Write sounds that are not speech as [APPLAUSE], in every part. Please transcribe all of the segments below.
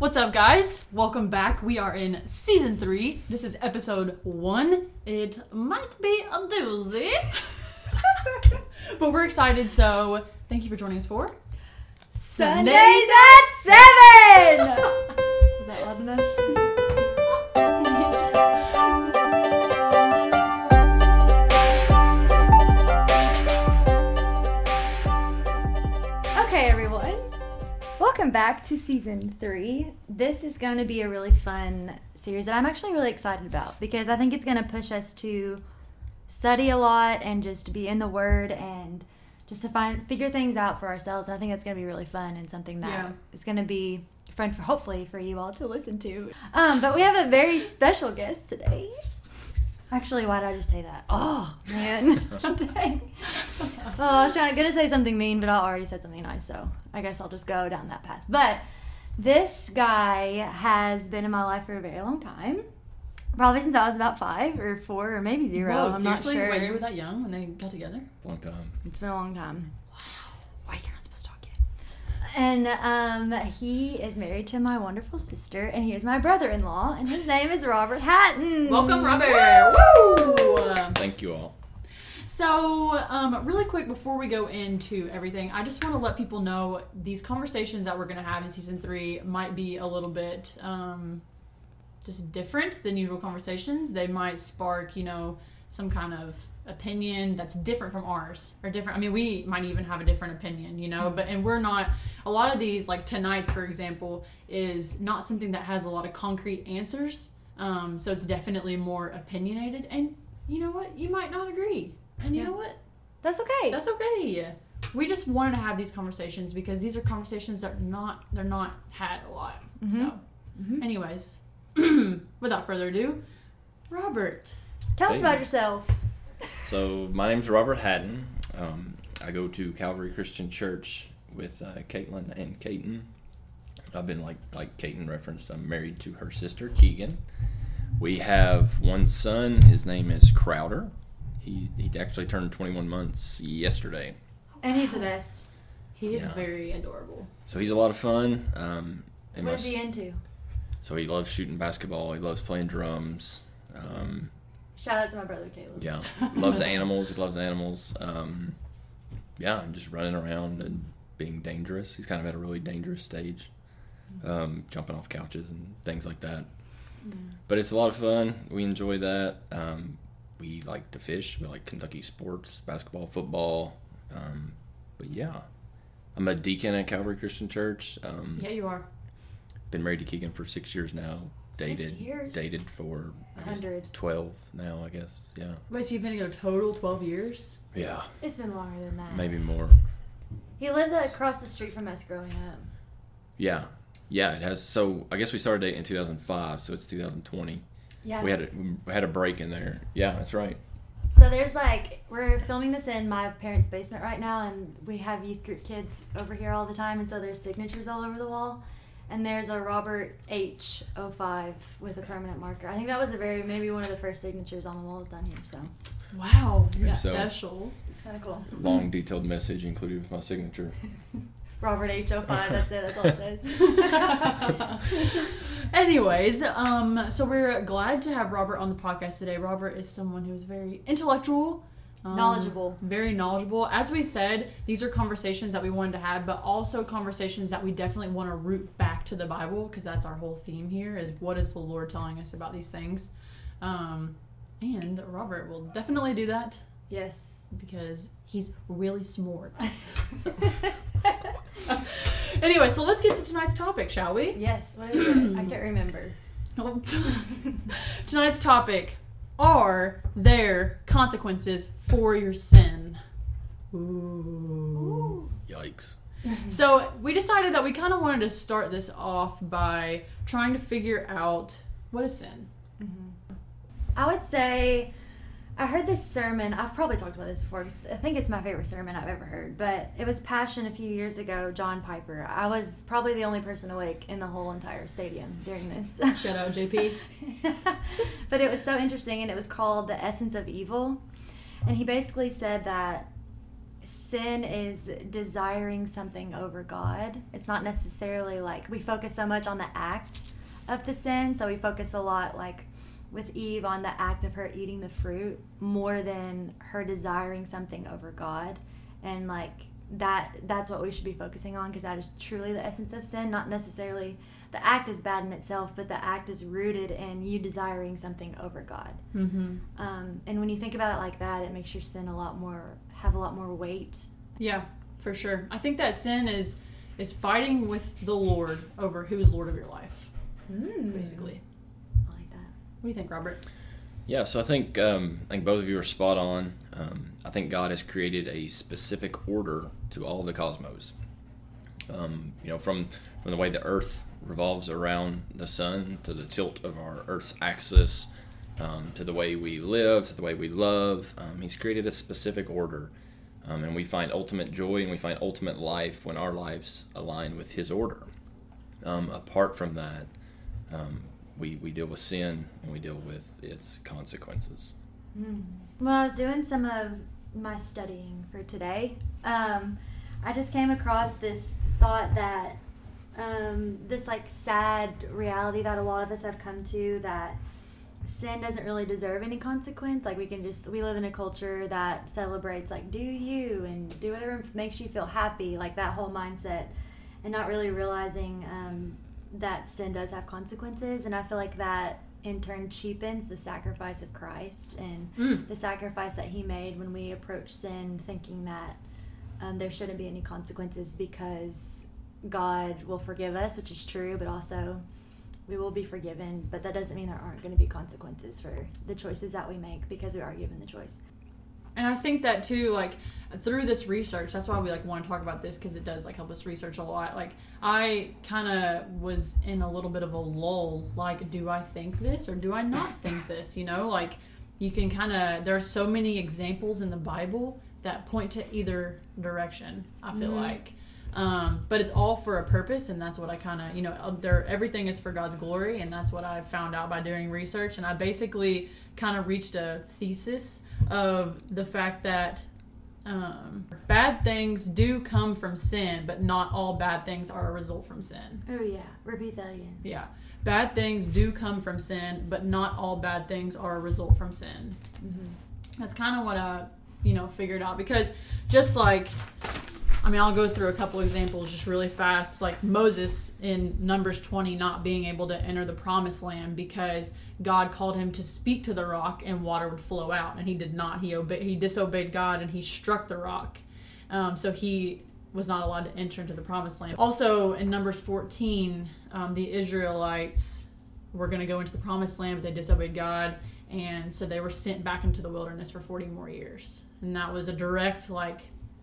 What's up, guys? Welcome back. We are in season three. This is episode one. It might be a doozy, [LAUGHS] but we're excited. So, thank you for joining us for Sundays at seven. Was that loud enough? Welcome back to season three. This is going to be a really fun series that I'm actually really excited about because I think it's going to push us to study a lot and just be in the Word and just to find figure things out for ourselves. And I think that's going to be really fun and something that Yeah. is going to be fun for hopefully for you all to listen to. Um, but we have a very special guest today. Actually, why did I just say that? Oh man, [LAUGHS] [LAUGHS] dang. Oh, I was trying gonna say something mean, but I already said something nice, so I guess I'll just go down that path. But this guy has been in my life for a very long time. Probably since I was about five or four or maybe zero. Whoa, I'm seriously? not sure. Wait, you were that young when they got together? Long time. It's been a long time. Wow. Why you're not supposed to talk yet? And um, he is married to my wonderful sister, and he is my brother-in-law, and his name is Robert Hatton. Welcome, Robert. Woo! Thank you all. So, um, really quick before we go into everything, I just want to let people know these conversations that we're going to have in season three might be a little bit um, just different than usual conversations. They might spark, you know, some kind of opinion that's different from ours or different. I mean, we might even have a different opinion, you know, but and we're not. A lot of these, like tonight's, for example, is not something that has a lot of concrete answers. Um, so it's definitely more opinionated, and you know what? You might not agree. And you Yeah. know what? That's okay. That's okay. We just wanted to have these conversations because these are conversations that are not they're not had a lot. So, Mhm. anyways, [CLEARS THROAT] without further ado, Robert. Tell us Hey. about yourself. So my name's Robert Hatton. Um, I go to Calvary Christian Church with uh, Caitlin and Caton. I've been like like Caton referenced. I'm married to her sister Keegan. We have one son. His name is Crowder. He he actually turned 21 months yesterday. And he's the best. He is Yeah. very adorable. So he's a lot of fun. Um, and What my is he into? So he loves shooting basketball. He loves playing drums. Um, Shout out to my brother Caleb. Yeah, [LAUGHS] loves animals. He loves animals. Um, yeah, and just running around and being dangerous. He's kind of at a really dangerous stage, um, jumping off couches and things like that. But it's a lot of fun. We enjoy that. Um, we like to fish. We like Kentucky sports, basketball, football. Um, but yeah, I'm a deacon at Calvary Christian Church. Um, Yeah, you are. Been married to Keegan for six years now. Six Dated years? dated for I guess, 100. twelve now. I guess. Yeah. Wait, so you've been together total twelve years? Yeah. It's been longer than that. Maybe more. He lived across the street from us growing up. Yeah, yeah, it has. So I guess we started dating in 2005, so it's 2020. Yeah. We had a we had a break in there. Yeah, that's right. So there's like we're filming this in my parents' basement right now, and we have youth group kids over here all the time, and so there's signatures all over the wall, and there's a Robert H 05 with a permanent marker. I think that was a very maybe one of the first signatures on the walls down here. So Wow, you're Yeah. So- special. it's kind of cool. [LAUGHS] Long detailed message included with my signature. [LAUGHS] Robert H 05 [LAUGHS] That's it. That's all it says. Anyways, um, so we're glad to have Robert on the podcast today. Robert is someone who's very intellectual, um, Knowledgeable. very knowledgeable. As we said, these are conversations that we wanted to have, but also conversations that we definitely want to root back to the Bible because that's our whole theme here: is what is the Lord telling us about these things. Um, and Robert will definitely do that yes. because he's really smart. So. [LAUGHS] [LAUGHS] anyway, so let's get to tonight's topic, shall we? Yes. What is it? I can't remember. [LAUGHS] Tonight's topic are there consequences for your sin? Ooh. Yikes. [LAUGHS] So we decided that we kind of wanted to start this off by trying to figure out what is sin. Mm-hmm. I would say I heard this sermon. I've probably talked about this before. I think it's my favorite sermon I've ever heard. But it was Passion a few years ago. John Piper. I was probably the only person awake in the whole entire stadium during this. Shout out JP. [LAUGHS] but it was so interesting, and it was called "The Essence of Evil." And he basically said that sin is desiring something over God. It's not necessarily like we focus so much on the act of the sin, so we focus a lot like with Eve on the act of her eating the fruit more than her desiring something over God. And like that that's what we should be focusing on because that is truly the essence of sin, not necessarily the act is bad in itself, but the act is rooted in you desiring something over God. Mm-hmm. Um, and when you think about it like that, it makes your sin a lot more have a lot more weight. Yeah, for sure. I think that sin is is fighting with the Lord over who's Lord of your life, basically. What do you think, Robert? Yeah, so I think um, I think both of you are spot on. Um, I think God has created a specific order to all of the cosmos. Um, you know, from from the way the Earth revolves around the sun to the tilt of our Earth's axis, um, to the way we live, to the way we love. Um, he's created a specific order, um, and we find ultimate joy and we find ultimate life when our lives align with His order. Apart from that, um, we, we deal with sin and we deal with its consequences. When I was doing some of my studying for today, um, I just came across this thought that um, this like sad reality that a lot of us have come to that sin doesn't really deserve any consequence. Like we can just we live in a culture that celebrates like do you and do whatever makes you feel happy, like that whole mindset, and not really realizing um, that sin does have consequences. And I feel like that in turn cheapens the sacrifice of Christ and Mm. the sacrifice that He made when we approach sin, thinking that um, there shouldn't be any consequences because God will forgive us, which is true, but also we will be forgiven. But that doesn't mean there aren't going to be consequences for the choices that we make because we are given the choice. And I think that too, like through this research, that's why we like want to talk about this because it does like help us research a lot. Like I kind of was in a little bit of a lull. Like, do I think this or do I not [LAUGHS] think this? You know, like you can kind of. There are so many examples in the Bible that point to either direction. I feel mm-hmm. like. Um, but it's all for a purpose, and that's what I kind of, you know, uh, there everything is for God's glory, and that's what I found out by doing research. And I basically kind of reached a thesis of the fact that um, bad things do come from sin, but not all bad things are a result from sin. Oh, yeah. Repeat that again. Yeah, bad things do come from sin, but not all bad things are a result from sin. That's kind of what I, you know, figured out because just like I mean, I'll go through a couple examples just really fast. Like Moses in Numbers 20 not being able to enter the promised land because God called him to speak to the rock and water would flow out, and he did not. He obeyed, he disobeyed God and he struck the rock. Um, so he was not allowed to enter into the promised land. Also in Numbers 14, um, the Israelites were going to go into the promised land, but they disobeyed God, and so they were sent back into the wilderness for 40 more years. And that was a direct like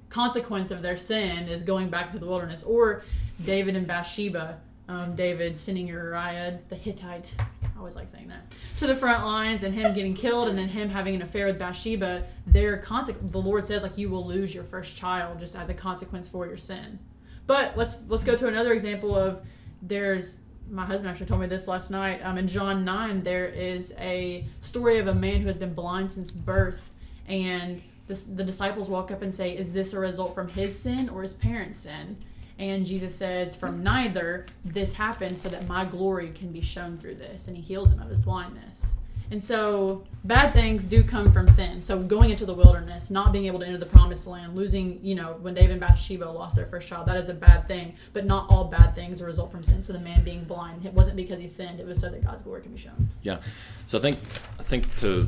consequence of their sin is going back to the wilderness. Or David and Bathsheba, um, David sending Uriah the Hittite, I always like saying that, to the front lines, and him getting killed, and then him having an affair with Bathsheba. Their consequence, the Lord says, like you will lose your first child just as a consequence for your sin. But let's let's go to another example of there's my husband actually told me this last night. Um, in John nine, there is a story of a man who has been blind since birth, and this, the disciples walk up and say, "Is this a result from his sin or his parents' sin?" And Jesus says, "From neither. This happened so that my glory can be shown through this." And he heals him of his blindness. And so bad things do come from sin. So going into the wilderness, not being able to enter the promised land, losing, you know, when David and Bathsheba lost their first child, that is a bad thing. But not all bad things are result from sin. So the man being blind, it wasn't because he sinned, it was so that God's glory can be shown. Yeah. So I think I think to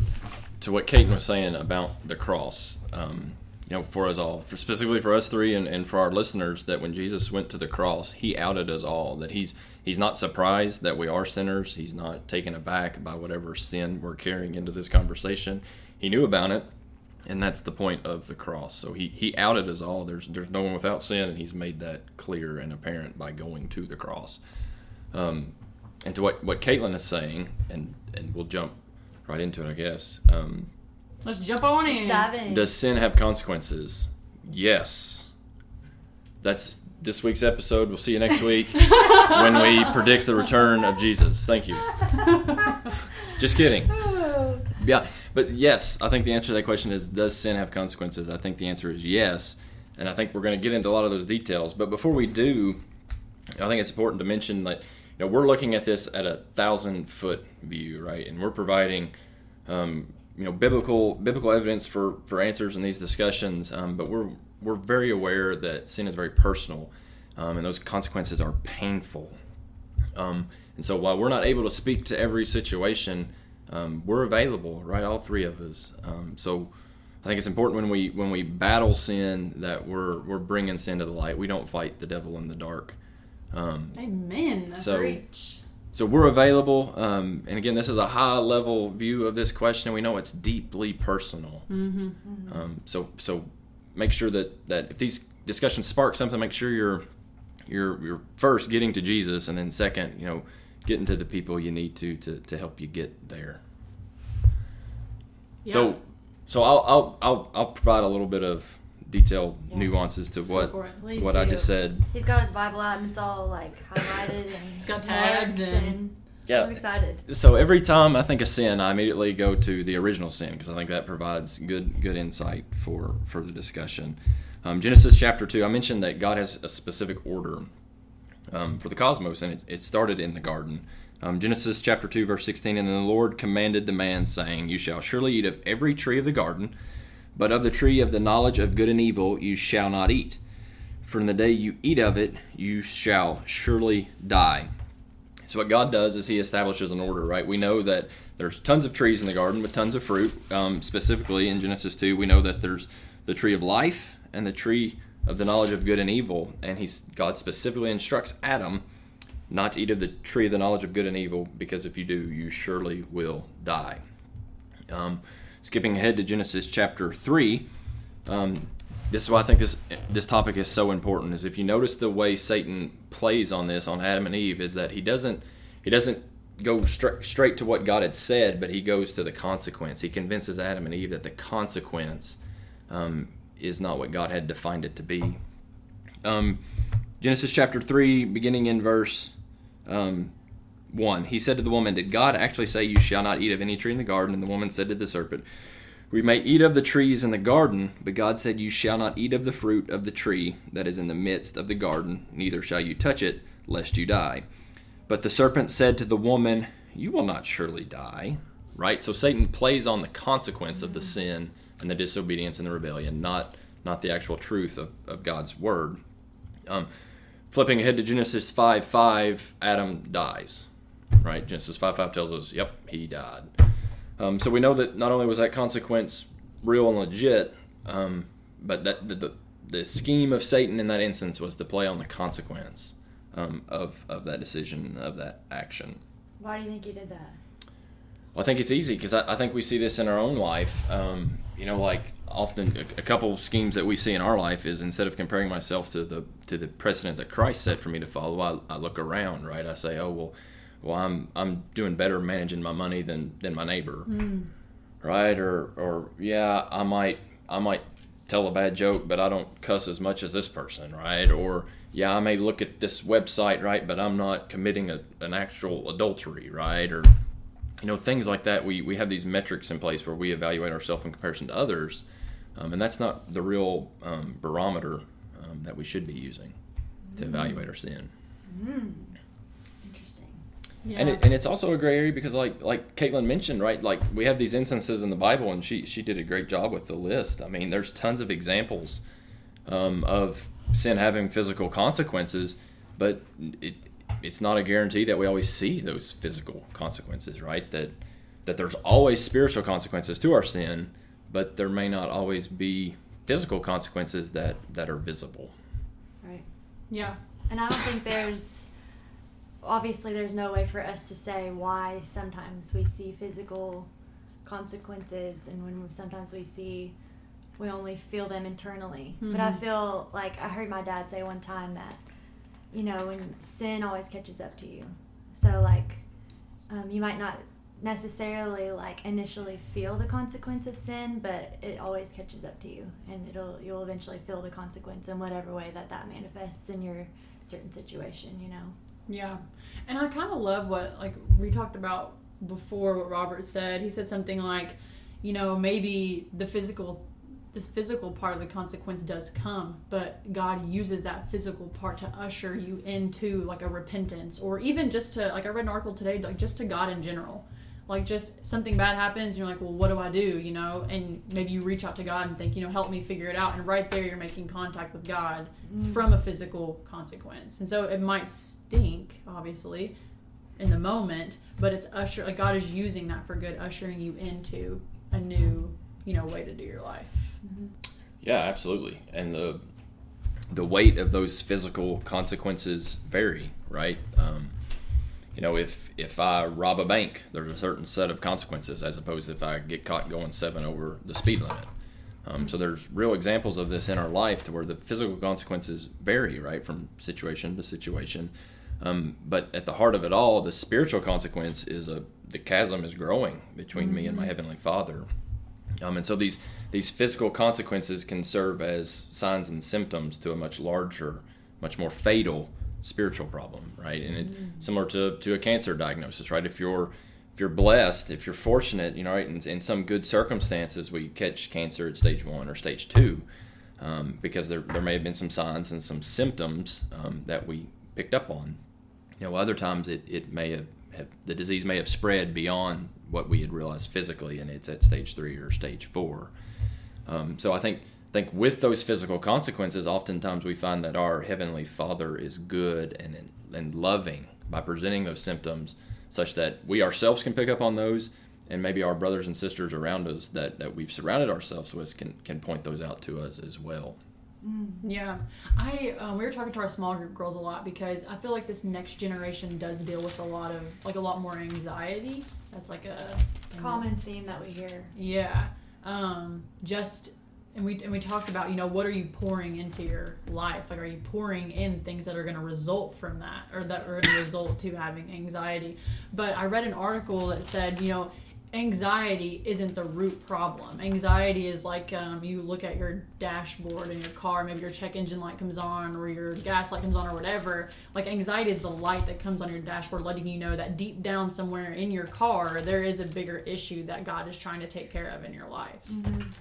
to what Kate was saying about the cross, um, you know, for us all, for specifically for us three and, and for our listeners, that when Jesus went to the cross, he outed us all. That he's he's not surprised that we are sinners. He's not taken aback by whatever sin we're carrying into this conversation. He knew about it, and that's the point of the cross. So he, he outed us all. There's there's no one without sin, and he's made that clear and apparent by going to the cross. Um, and to what what Caitlin is saying, and and we'll jump right into it, I guess. Um, Let's jump on in. Let's dive in. does sin have consequences? Yes. That's this week's episode. We'll see you next week [LAUGHS] when we predict the return of Jesus. Thank you. [LAUGHS] Just kidding. [SIGHS] Yeah, but but yes, I think the answer to that question is does sin have consequences? I think the answer is yes. And I think we're going to get into a lot of those details. But before we do, I think it's important to mention that know, we're looking at this at a thousand foot view, right? And we're providing um, you know biblical biblical evidence for for answers in these discussions, um, but we're we're very aware that sin is very personal, um, and those consequences are painful. Um, and so while we're not able to speak to every situation, um, we're available, right? All three of us. Um, so I think it's important when we when we battle sin that we're we're bringing sin to the light. We don't fight the devil in the dark. Um, Amen. So- Preach. so we're available, um, and again, this is a high level view of this question. We know it's deeply personal. Mm-hmm. Um, so so make sure that that if these discussions spark something, make sure you're you're you're first getting to Jesus, and then second, you know, getting to the people you need to to, to help you get there. Yeah. So so I'll, I'll I'll I'll provide a little bit of detailed Yeah. nuances to Let's go what for it. Please what I just said. He's got his Bible out and it's all like highlighted and It's got tabs marks and- Yeah. I'm excited. So every time I think of sin, I immediately go to the original sin because I think that provides good good insight for for the discussion. Um, Genesis chapter two. I mentioned that God has a specific order um, for the cosmos, and it, it started in the garden. Um, Genesis chapter two, verse sixteen. And then the Lord commanded the man, saying, "You shall surely eat of every tree of the garden, but of the tree of the knowledge of good and evil you shall not eat. For in the day you eat of it, you shall surely die." So what God does is He establishes an order, right? We know that there's tons of trees in the garden with tons of fruit. Um, specifically in Genesis two, we know that there's the tree of life and the tree of the knowledge of good and evil, and He's God specifically instructs Adam not to eat of the tree of the knowledge of good and evil, because if you do, you surely will die. Um, skipping ahead to Genesis chapter three, um, this is why I think this this topic is so important. Is if you notice the way Satan plays on this on Adam and Eve, is that he doesn't he doesn't go straight straight to what God had said, but he goes to the consequence. He convinces Adam and Eve that the consequence um, is not what God had defined it to be. Um, Genesis chapter three, beginning in verse um, one, he said to the woman, "Did God actually say you shall not eat of any tree in the garden?" And the woman said to the serpent. We may eat of the trees in the garden, but God said, You shall not eat of the fruit of the tree that is in the midst of the garden, neither shall you touch it, lest you die. But the serpent said to the woman, You will not surely die. Right? So Satan plays on the consequence of the sin and the disobedience and the rebellion, not not the actual truth of, of God's word. Um, flipping ahead to Genesis 5 5, Adam dies. Right? Genesis 5 5 tells us, Yep, he died. Um, so we know that not only was that consequence real and legit, um, but that the, the the scheme of Satan in that instance was to play on the consequence um, of of that decision of that action. Why do you think he did that? Well, I think it's easy because I, I think we see this in our own life. Um, you know, like often a, a couple schemes that we see in our life is instead of comparing myself to the to the precedent that Christ set for me to follow, I, I look around. Right, I say, oh well, well I'm I'm doing better managing my money than than my neighbor, right? Or or yeah, I might I might tell a bad joke, but I don't cuss as much as this person, right? Or yeah, I may look at this website, right, but I'm not committing a, an actual adultery, right? Or you know things like that. We we have these metrics in place where we evaluate ourselves in comparison to others, um, and that's not the real um, barometer um, that we should be using to evaluate our sin. Hmm. Interesting. Yeah. And, it, and it's also a gray area because like like Caitlin mentioned, right? Like we have these instances in the Bible, and she she did a great job with the list. I mean, there's tons of examples um, of sin having physical consequences, but it it's not a guarantee that we always see those physical consequences, right? That that there's always spiritual consequences to our sin, but there may not always be physical consequences that that are visible. Right. yeah. And I don't think there's obviously there's no way for us to say why sometimes we see physical consequences and when sometimes we see we only feel them internally. But I Mhm. feel like I heard my dad say one time that you know when sin always catches up to you. So like um, you might not necessarily like initially feel the consequence of sin but it always catches up to you and it'll you'll eventually feel the consequence in whatever way that that manifests in your certain situation you know Yeah. And I kind of love what, like, we talked about before what Robert said. He said something like, you know, maybe the physical this physical part of the consequence does come, but God uses that physical part to usher you into like a repentance or even just to like I read an article today like just to God in general. Like just something bad happens, and you're like, well, what do I do? You know, and maybe you reach out to God and think, you know, help me figure it out. And right there, you're making contact with God from a physical consequence. And so it might stink, obviously, in the moment, but it's usher like God is using that for good, ushering you into a new, you know, way to do your life. Yeah, absolutely. And the the weight of those physical consequences vary, right? Um, you know, if if I rob a bank, there's a certain set of consequences as opposed to if I get caught going seven over the speed limit. Um, so there's real examples of this in our life to where the physical consequences vary, right, from situation to situation. Um, but at the heart of it all, the spiritual consequence is a the chasm is growing between me and my heavenly Father. Um, and so these these physical consequences can serve as signs and symptoms to a much larger, much more fatal spiritual problem, right? And it's similar to, to a cancer diagnosis, right? If you're if you're blessed, if you're fortunate, you know, right, in, in some good circumstances, we catch cancer at stage one or stage two, um, because there, there may have been some signs and some symptoms um, that we picked up on. You know, other times it, it may have, have the disease may have spread beyond what we had realized physically, and it's at stage three or stage four. Um, so I think think with those physical consequences, oftentimes we find that our heavenly Father is good and and loving by presenting those symptoms, such that we ourselves can pick up on those, and maybe our brothers and sisters around us that, that we've surrounded ourselves with can can point those out to us as well. Yeah, I um, we were talking to our small group girls a lot because I feel like this next generation does deal with a lot of like a lot more anxiety. That's like a Common theme that we hear. Yeah, um, just and we and we talked about you know what are you pouring into your life? Like, are you pouring in things that are going to result from that, or that are going to result to having anxiety? But I read an article that said you know anxiety isn't the root problem. Anxiety is like um, you look at your dashboard in your car, maybe your check engine light comes on or your gas light comes on or whatever. Like anxiety is the light that comes on your dashboard, letting you know that deep down somewhere in your car there is a bigger issue that God is trying to take care of in your life.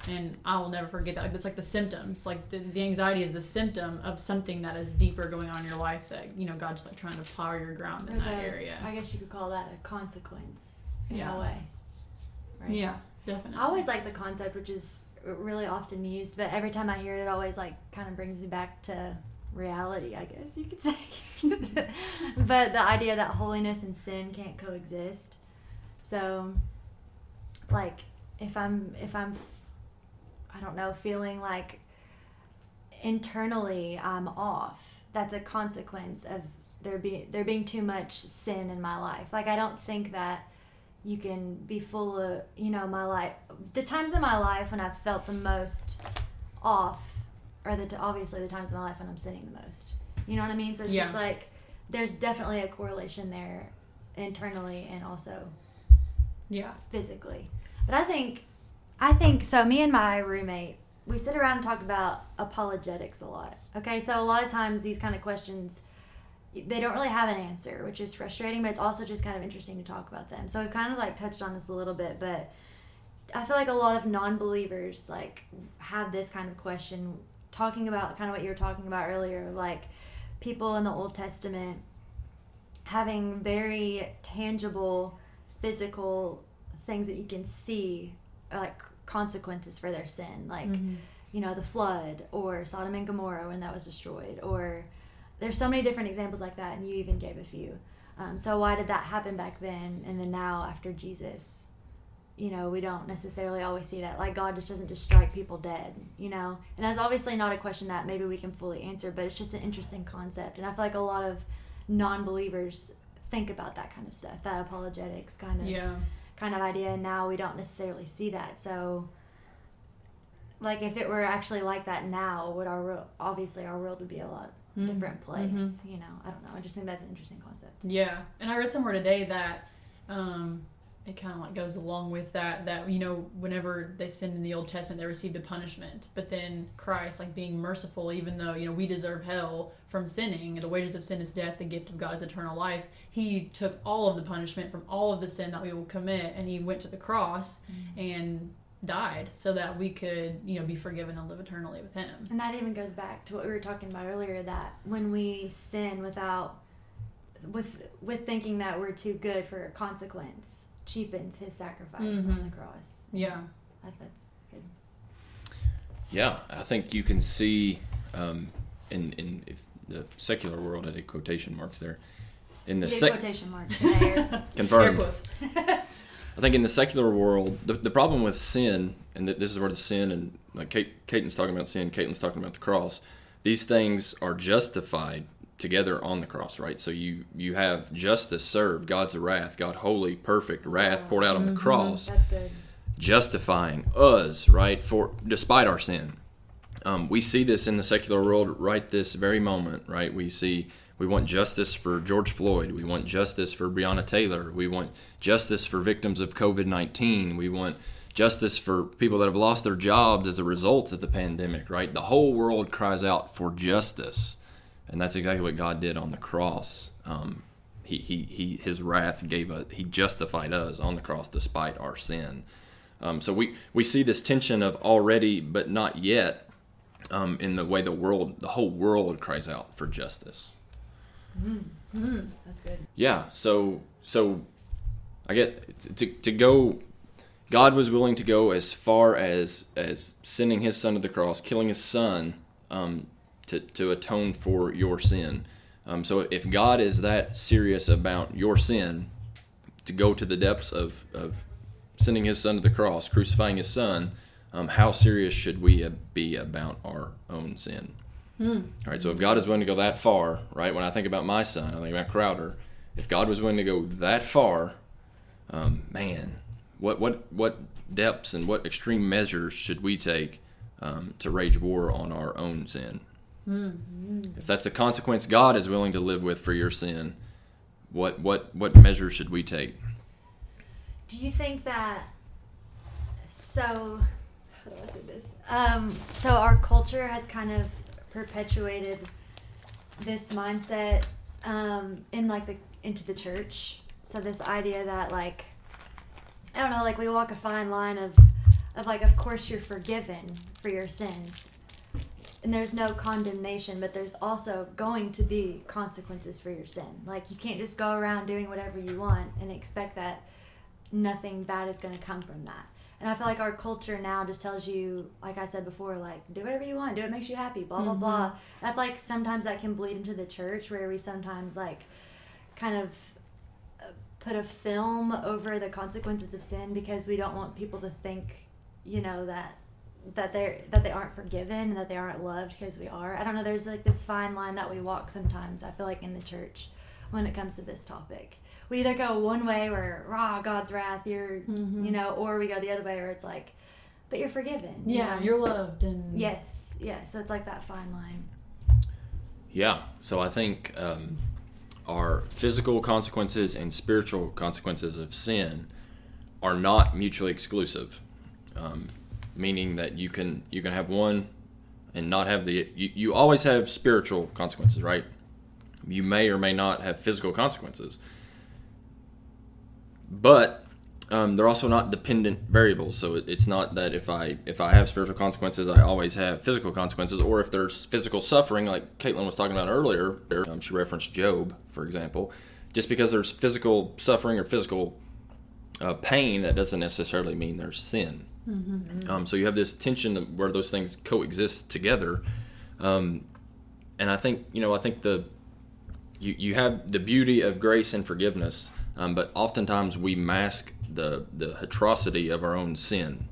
And I will never forget that. Like, it's like the symptoms. Like the, the anxiety is the symptom of something that is deeper going on in your life that you know God's like trying to plow your ground in Or that the- area. I guess you could call that a consequence in Yeah. a way. Right? Yeah, definitely. I always like the concept, which is really often used, but every time I hear it, it always like kind of brings me back to reality, I guess you could [LAUGHS] say. but the idea that holiness and sin can't coexist. So, like, if I'm if I'm, I don't know, feeling like internally I'm off, that's a consequence of there being there being too much sin in my life. Like I don't think that you can be full of you know my life the times in my life when i've felt the most off are the obviously the times in my life when i'm sinning the most. You know what i mean? So it's just like there's definitely a correlation there internally and also yeah. physically. But i think i think so me and my roommate we sit around and talk about apologetics a lot. Okay? So a lot of times these kind of questions they don't really have an answer which is frustrating but it's also just kind of interesting to talk about them so I've kind of like touched on this a little bit but i feel like a lot of non-believers like have this kind of question talking about kind of what you were talking about earlier like people in the old testament having very tangible physical things that you can see like consequences for their sin like Mhm. you know the flood or sodom and gomorrah when that was destroyed or there's so many different examples like that and you even gave a few. Um, so why did that happen back then and then now after jesus? You know we don't necessarily always see that. Like god just doesn't just strike people dead you know? And that's obviously not a question that maybe we can fully answer but it's just an interesting concept and i feel like a lot of non-believers think about that kind of stuff that apologetics kind of Yeah. kind of idea and now we don't necessarily see that. So like if it were actually like that now would our world obviously our world would be a lot Mhm. different place Mhm. you know i don't know i just think that's an interesting concept Yeah, and I read somewhere today that um, it kind of like goes along with that. That you know, whenever they sinned in the Old Testament, they received a punishment, but then Christ, like being merciful, even though you know we deserve hell from sinning, the wages of sin is death, the gift of God is eternal life. He took all of the punishment from all of the sin that we will commit, and he went to the cross and died so that we could, you know, be forgiven and live eternally with him. And that even goes back to what we were talking about earlier that when we sin without with with thinking that we're too good for a consequence cheapens his sacrifice on Mhm. the cross. Yeah. I- That's good. Yeah, I think you can see um, in in if the secular world. I did quotation marks there. In the Big sec- quotation marks in there. [LAUGHS] Air confirmed. [LAUGHS] I think in the secular world, the, the problem with sin, and this is where the sin and like Kate, Caitlin's talking about sin, Caitlin's talking about the cross. These things are justified together on the cross, right? So you you have justice served, God's wrath, God holy, perfect wrath poured out on the cross, That's good. justifying us, right? For despite our sin, um, we see this in the secular world right this very moment, right? We see we want justice for George Floyd. We want justice for Breonna Taylor. We want justice for victims of COVID 19. We want justice for people that have lost their jobs as a result of the pandemic, right? The whole world cries out for justice. And that's exactly what God did on the cross. Um, he, he, he, his wrath gave us, he justified us on the cross despite our sin. Um, so we, we see this tension of already but not yet um, in the way the world, the whole world cries out for justice. That's good. Yeah. So so I get to to go. God was willing to go as far as as sending His Son to the cross, killing His Son, um, to to atone for your sin. Um, so if God is that serious about your sin, to go to the depths of of sending His Son to the cross, crucifying His Son, um, how serious should we be about our own sin? All right, so if God is willing to go that far, right? When I think about my son, I think about Crowder. If God was willing to go that far, um, man, what what what depths and what extreme measures should we take um, to rage war on our own sin? If that's the consequence God is willing to live with for your sin, what what what measures should we take? Do you think that so how do I say this? Um, so our culture has kind of perpetuated this mindset um, in like the into the church. So this idea that like I don't know, like we walk a fine line of of like of course you're forgiven for your sins. And there's no condemnation, but there's also going to be consequences for your sin. Like you can't just go around doing whatever you want and expect that nothing bad is going to come from that. And I feel like our culture now just tells you, like I said before, like do whatever you want, do what makes you happy, blah blah blah. And I feel like sometimes that can bleed into the church, where we sometimes like kind of uh, put a film over the consequences of sin because we don't want people to think, you know, that that they're that they aren't forgiven and that they aren't loved because we are. I don't know. There's like this fine line that we walk sometimes. I feel like in the church when it comes to this topic, we either go one way where raw God's wrath, you're Mhm. you know, or we go the other way where it's like, but you're forgiven. you Yeah, know? you're loved and yes, yeah. So it's like that fine line. Yeah. So I think um, our physical consequences and spiritual consequences of sin are not mutually exclusive. Um, meaning that you can you can have one and not have the you, you always have spiritual consequences, right? You may or may not have physical consequences. But um, they're also not dependent variables. So it's not that if I if I have spiritual consequences, I always have physical consequences, or if there's physical suffering, like Caitlin was talking about earlier. Um, she referenced Job, for example. Just because there's physical suffering or physical uh, pain, that doesn't necessarily mean there's sin. Um, so you have this tension where those things coexist together, um, and I think you know I think the you, you have the beauty of grace and forgiveness, um, but oftentimes we mask the the atrocity of our own sin.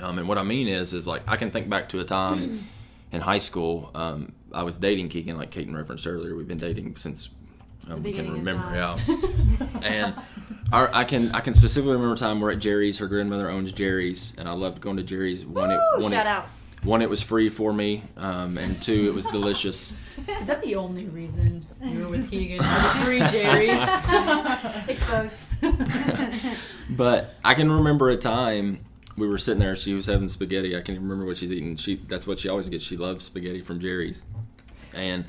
Um, and what I mean is, is like I can think back to a time [CLEARS THROAT] in high school. Um, I was dating Keegan, like Kaiten referenced earlier. We've been dating since um, we can remember. Yeah, [LAUGHS] and our, I can I can specifically remember a time we're at Jerry's. Her grandmother owns Jerry's, and I loved going to Jerry's. One, it, Woo, one, shout it, out. One, it was free for me, um, and two, it was delicious. [LAUGHS] Is that the only reason you were with Keegan? The three Jerry's. [LAUGHS] Exposed. [LAUGHS] But I can remember a time we were sitting there. She was having spaghetti. I can remember what she's eating. She that's what she always gets. She loves spaghetti from Jerry's, and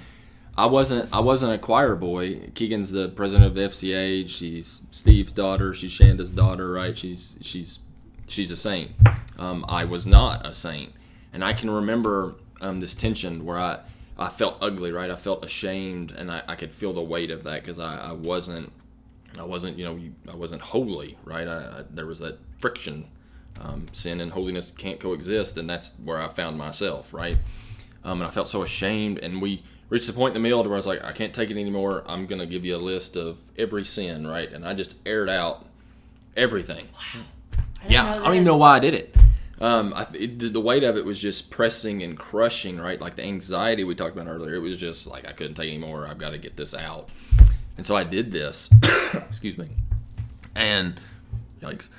I wasn't. I wasn't a choir boy. Keegan's the president of the FCA. She's Steve's daughter. She's Shanda's daughter. Right? She's she's she's a saint. um, I was not a saint. And I can remember um, this tension where I, I felt ugly, right? I felt ashamed, and I, I could feel the weight of that because I, I wasn't, I wasn't, you know, I wasn't holy, right? I, I there was that friction. Um, sin and holiness can't coexist, and that's where I found myself, right? Um, and I felt so ashamed, and we reached the point in the meal where I was like, I can't take it anymore. I'm gonna give you a list of every sin, right? And I just aired out everything. I Yeah, I don't even know why I did it. Um, I, it, the- the weight of it was just pressing and crushing, right? Like the anxiety we talked about earlier. It was just like I couldn't take anymore. I've got to get this out, and so I did this. [COUGHS] Excuse me, and yikes.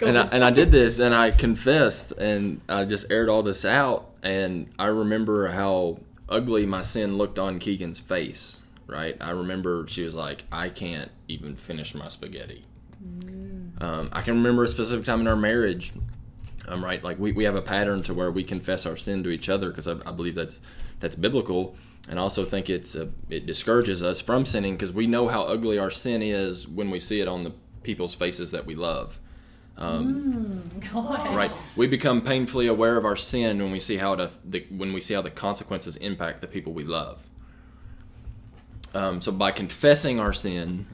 [LAUGHS] and I, and I did this, and I confessed, and I just aired all this out, and I remember how ugly my sin looked on Keegan's face. Right, I remember she was like, "I can't even finish my spaghetti." Um, I can remember a specific time in our marriage. Um, right, like we, we have a pattern to where we confess our sin to each other because I, I believe that's that's biblical, and I also think it's a, it discourages us from sinning because we know how ugly our sin is when we see it on the people's faces that we love. Um, [LAUGHS] God. Right, we become painfully aware of our sin when we see how it, the, when we see how the consequences impact the people we love. Um, so by confessing our sin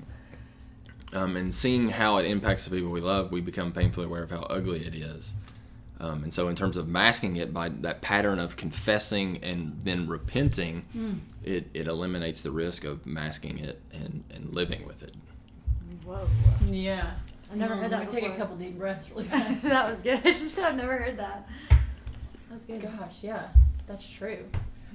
um, and seeing how it impacts the people we love, we become painfully aware of how ugly it is. Um, and so, in terms of masking it by that pattern of confessing and then repenting, it, it eliminates the risk of masking it and, and living with it. Whoa. Yeah. I've never heard that Let me take a couple deep breaths really [LAUGHS] fast. that was good. [LAUGHS] I've never heard that. That was good. Gosh, yeah, that's true.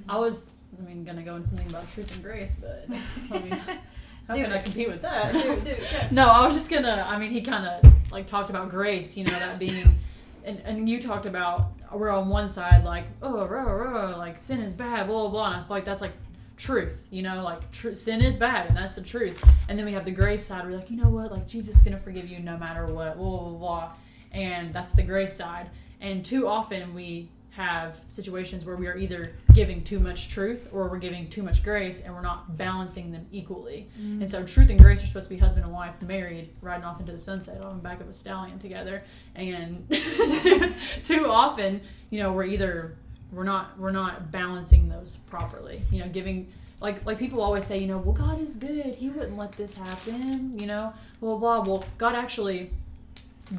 I was, I mean, gonna go into something about truth and grace, but I mean, [LAUGHS] how Do can I compete with that? Dude, dude, yeah. No, I was just gonna. I mean, he kind of like talked about grace, you know, that being, and and you talked about we're on one side like oh rah, rah, like sin is bad, blah blah blah, and I feel like that's like truth, you know, like tr- sin is bad, and that's the truth. And then we have the grace side, you're like, you know what, like Jesus is gonna forgive you no matter what, blah blah blah, and that's the grace side. And too often we have situations where we are either giving too much truth or we're giving too much grace and we're not balancing them equally. Mm-hmm. And so truth and grace are supposed to be husband and wife married, riding off into the sunset on the back of a stallion together. And [LAUGHS] too often, you know, we're either we're not we're not balancing those properly. You know, giving like like people always say, you know, well God is good. He wouldn't let this happen, you know. Blah blah. Well, God actually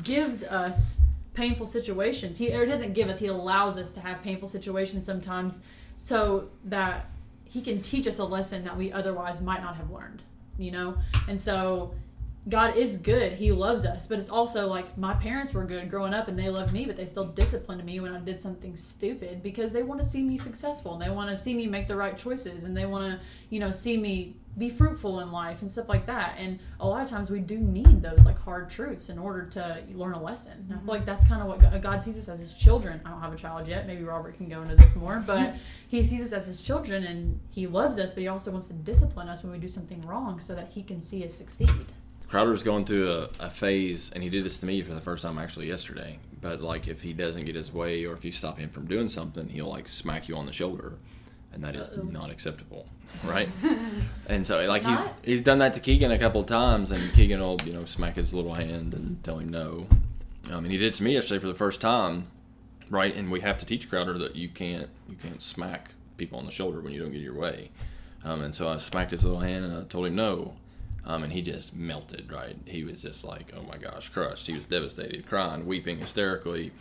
gives us painful situations. He or doesn't give us, he allows us to have painful situations sometimes so that he can teach us a lesson that we otherwise might not have learned, you know? And so God is good. He loves us, but it's also like my parents were good growing up and they loved me, but they still disciplined me when I did something stupid because they want to see me successful and they want to see me make the right choices and they want to, you know, see me be fruitful in life and stuff like that. And a lot of times we do need those like hard truths in order to learn a lesson. And I feel like mm-hmm. that's kind of what God- God sees us as his children. I don't have a child yet. Maybe Robert can go into this more, but [LAUGHS] he sees us as his children and he loves us, but he also wants to discipline us when we do something wrong so that he can see us succeed. Crowder's going through a, a phase, and he did this to me for the first time actually yesterday. But like, if he doesn't get his way, or if you stop him from doing something, he'll like smack you on the shoulder, and that is Uh-oh. not acceptable, [LAUGHS] right? [LAUGHS] and so like he's he's done that to Keegan a couple of times, and Keegan will you know smack his little hand and tell him no. Um, and he did it to me yesterday for the first time, right? And we have to teach Crowder that you can't you can't smack people on the shoulder when you don't get your way. Um, and so I smacked his little hand and I told him no. Um, and he just melted, right? He was just like, oh my gosh, crushed. He was devastated, crying, weeping hysterically.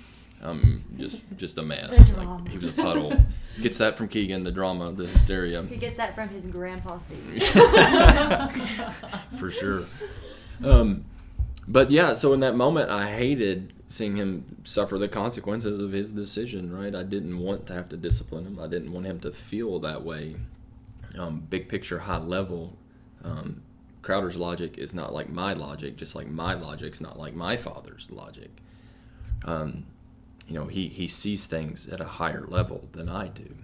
Um, just just a mess. Like, he was a puddle. [LAUGHS] Gets that from Keegan, the drama, the hysteria. He gets that from his grandpa Steve. [LAUGHS] for sure. Um, but yeah, so in that moment, I hated seeing him suffer the consequences of his decision. Right? I didn't want to have to discipline him. I didn't want him to feel that way. Um, big picture, high level. Um, Crowder's logic is not like my logic, just like my logic's not like my father's logic. Um, you know, he, he sees things at a higher level than I do.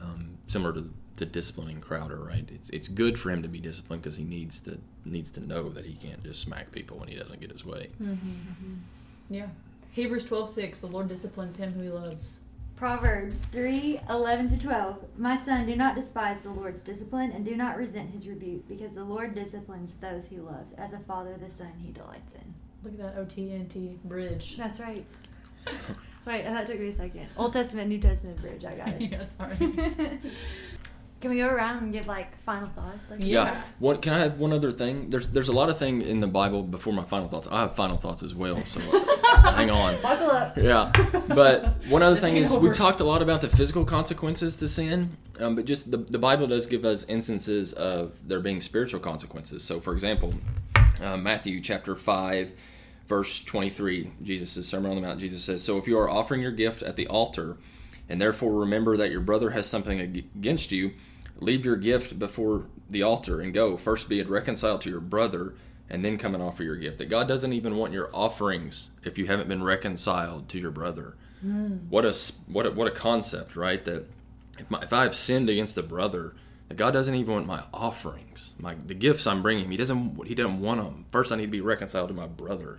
Um, similar to, to disciplining Crowder, right? It's it's good for him to be disciplined because he needs to needs to know that he can't just smack people when he doesn't get his way. Yeah. Hebrews twelve six. The Lord disciplines him who he loves. Proverbs 3 11 to 12. My son, do not despise the Lord's discipline, and do not resent his rebuke, because the Lord disciplines those he loves, as a father the son he delights in. Look at that OTNT bridge. That's right. [LAUGHS] Wait, that took me a second. Old Testament, New Testament bridge. I got it. [LAUGHS] yeah, sorry. [LAUGHS] Can we go around and give like final thoughts? Like, Yeah. Yeah. One, can I add one other thing? There's there's a lot of thing in the Bible before my final thoughts. I have final thoughts as well, so [LAUGHS] hang on. Buckle up. Yeah, but one other thing is over. we've talked a lot about the physical consequences to sin, um, but just the, the Bible does give us instances of there being spiritual consequences. So, for example, uh, Matthew chapter five, verse twenty-three, Jesus' Sermon on the Mount. Jesus says, "So if you are offering your gift at the altar, and therefore remember that your brother has something against you, leave your gift before the altar and go. First be reconciled to your brother." And then come and offer your gift. That God doesn't even want your offerings if you haven't been reconciled to your brother what a what a, what a concept, right? That if, my, if I have sinned against a brother, that God doesn't even want my offerings, my the gifts I'm bringing him. He doesn't he doesn't want them. First, I need to be reconciled to my brother.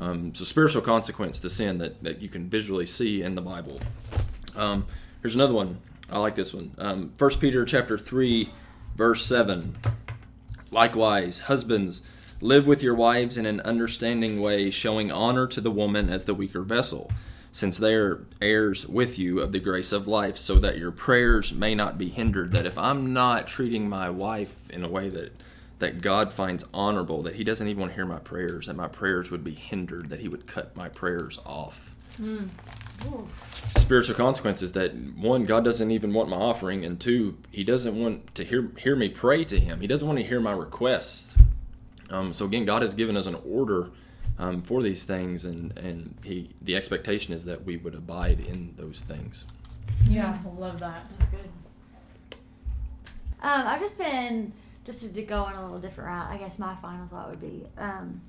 Um, so spiritual consequence to sin that that you can visually see in the Bible. Um, here's another one. I like this one. Um, 1 Peter chapter three, verse seven. Likewise, husbands, live with your wives in an understanding way, showing honor to the woman as the weaker vessel, since they are heirs with you of the grace of life, so that your prayers may not be hindered. That if I'm not treating my wife in a way that that God finds honorable, that He doesn't even want to hear my prayers, that my prayers would be hindered, that He would cut my prayers off spiritual consequences that one god doesn't even want my offering and two he doesn't want to hear hear me pray to him he doesn't want to hear my requests um, so again god has given us an order um, for these things and and he the expectation is that we would abide in those things Yeah, I love that. That's good. Um, I've just been just to, to go on a little different route. I guess my final thought would be, um,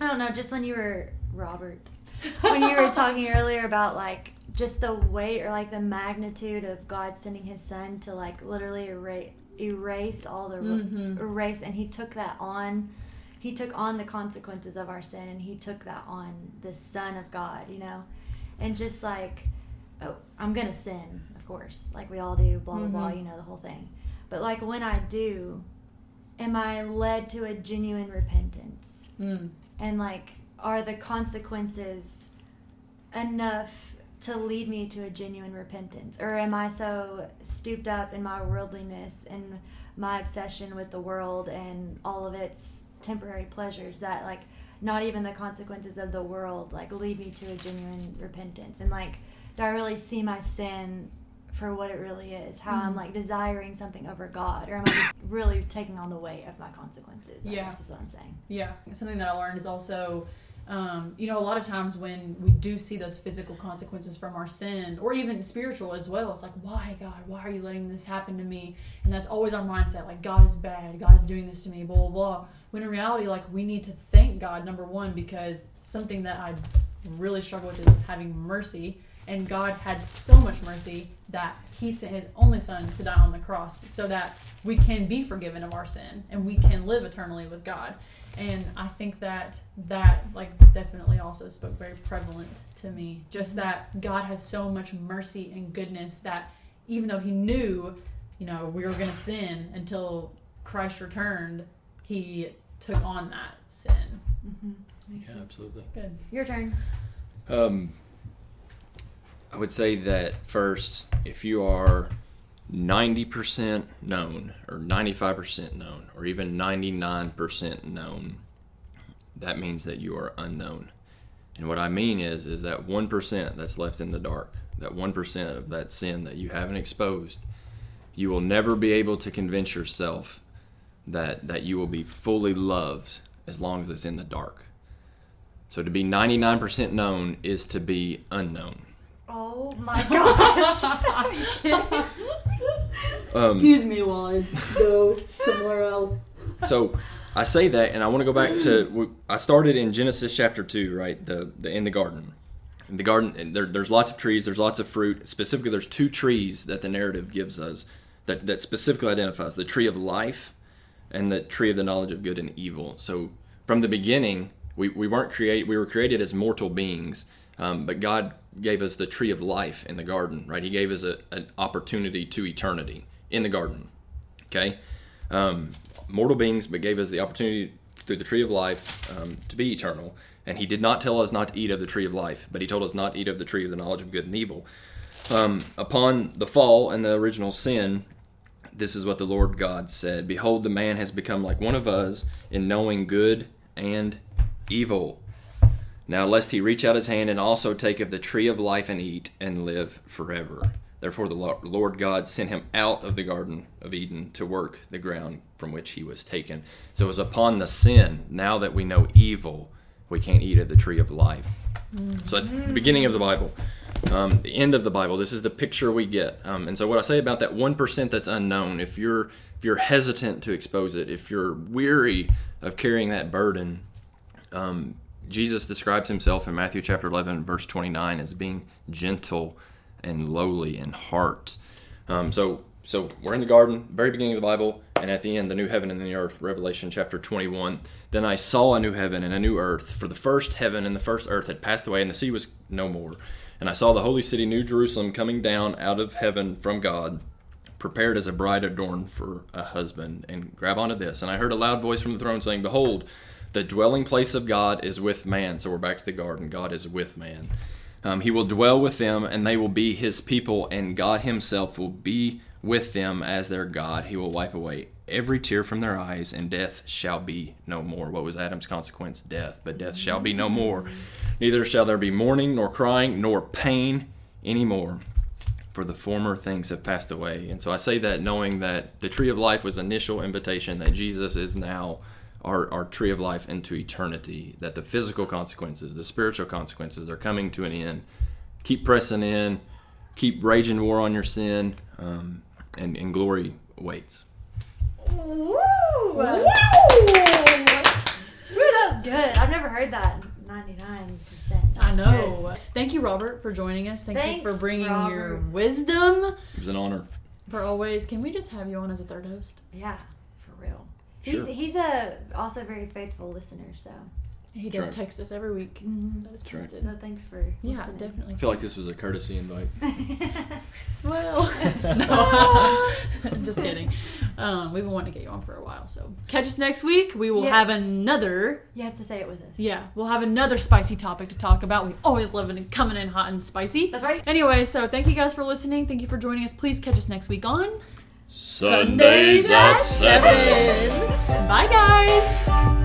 I don't know, just when you were Robert, when you were talking earlier about like just the weight or like the magnitude of God sending His Son to like literally erase erase all the Mhm. erase, and He took that on. He took on the consequences of our sin, and He took that on the Son of God. You know, and just like, oh, I'm gonna sin, of course, like we all do. Blah blah blah. Mhm. You know the whole thing. But like when I do, am I led to a genuine repentance? Mm. And like are the consequences enough to lead me to a genuine repentance? Or am I so stooped up in my worldliness and my obsession with the world and all of its temporary pleasures that like not even the consequences of the world like lead me to a genuine repentance and like do I really see my sin for what it really is how I'm Mhm. like desiring something over God or am I just really taking on the weight of my consequences Yeah. This is what I'm saying Yeah, something that I learned is also, um, you know, a lot of times when we do see those physical consequences from our sin, or even spiritual as well, it's like, why, God? Why are you letting this happen to me? And that's always our mindset, like, God is bad, God is doing this to me, blah, blah, blah. When in reality, like, we need to thank God, number one, because something that I really struggle with is having mercy. And God had so much mercy that He sent His only Son to die on the cross so that we can be forgiven of our sin and we can live eternally with God. And I think that that like definitely also spoke very prevalent to me. Just that God has so much mercy and goodness that even though He knew, you know, we were going to sin until Christ returned, He took on that sin. mm-hmm. Makes sense. absolutely Good. Your turn. Um, I would say that first, if you are 90% known, or 95% known, or even 99% known, that means that you are unknown. And what I mean is, is that 1% that's left in the dark, that 1% of that sin that you haven't exposed, you will never be able to convince yourself that, that you will be fully loved as long as it's in the dark. So to be 99% known is to be unknown. Oh my gosh. Are you kidding? Um, Excuse me while I go somewhere else. so I say that, and I want to go back to I started in Genesis chapter two, right? The the in the garden. In the garden, there, there's lots of trees, there's lots of fruit. Specifically, there's two trees that the narrative gives us that that specifically identifies the tree of life and the tree of the knowledge of good and evil. So from the beginning, we, we weren't created we were created as mortal beings, um, but God gave us the tree of life in the garden, right? He gave us a, an opportunity to eternity in the garden. Okay, um, mortal beings, but gave us the opportunity through the tree of life um, to be eternal. And he did not tell us not to eat of the tree of life, but he told us not to eat of the tree of the knowledge of good and evil. Um, upon the fall and the original sin, this is what the Lord God said Behold, the man has become like one of us in knowing good and evil. Now, lest he reach out his hand and also take of the tree of life and eat and live forever. Therefore, the Lord God sent him out of the Garden of Eden to work the ground from which he was taken. So it was upon the sin, now that we know evil, we can't eat of the tree of life. Mm-hmm. So that's the beginning of the Bible. Um, the end of the Bible. This is the picture we get. Um, and so what I say about that one percent that's unknown, if you're if you're hesitant to expose it, if you're weary of carrying that burden, um, Jesus describes himself in Matthew chapter 11, verse 29, as being gentle and lowly in heart. Um, so so we're in the garden, very beginning of the Bible, and at the end, the new heaven and the new earth, Revelation chapter 21. Then I saw a new heaven and a new earth, for the first heaven and the first earth had passed away, and the sea was no more. And I saw the holy city, New Jerusalem, coming down out of heaven from God, prepared as a bride adorned for a husband. And grab onto this. And I heard a loud voice from the throne saying, Behold, the dwelling place of God is with man. So we're back to the garden. God is with man. Um, he will dwell with them, and they will be his people, and God himself will be with them as their God. He will wipe away every tear from their eyes, and death shall be no more. What was Adam's consequence? Death. But death shall be no more. Neither shall there be mourning, nor crying, nor pain any more. For the former things have passed away. And so I say that knowing that the tree of life was initial invitation, that Jesus is now our, our tree of life into eternity, that the physical consequences, the spiritual consequences are coming to an end. Keep pressing in, keep raging war on your sin, um, and, and glory waits. Woo! Woo! That was good. I've never heard that. 99%. I know. Good. Thank you, Robert, for joining us. Thank Thanks, you for bringing Robert. your wisdom. It was an honor. For always. Can we just have you on as a third host? Yeah, for real. Sure. He's he's a also very faithful listener, so he does right. text us every week. Mm-hmm. That is right. So thanks for yeah, listening. definitely. I feel like this was a courtesy invite. [LAUGHS] well, [LAUGHS] [LAUGHS] no, just kidding. Um, we've been wanting to get you on for a while, so catch us next week. We will yeah. have another. You have to say it with us. Yeah, we'll have another spicy topic to talk about. We always love it and coming in hot and spicy. That's right. Anyway, so thank you guys for listening. Thank you for joining us. Please catch us next week on Sundays, at seven. Bye, guys.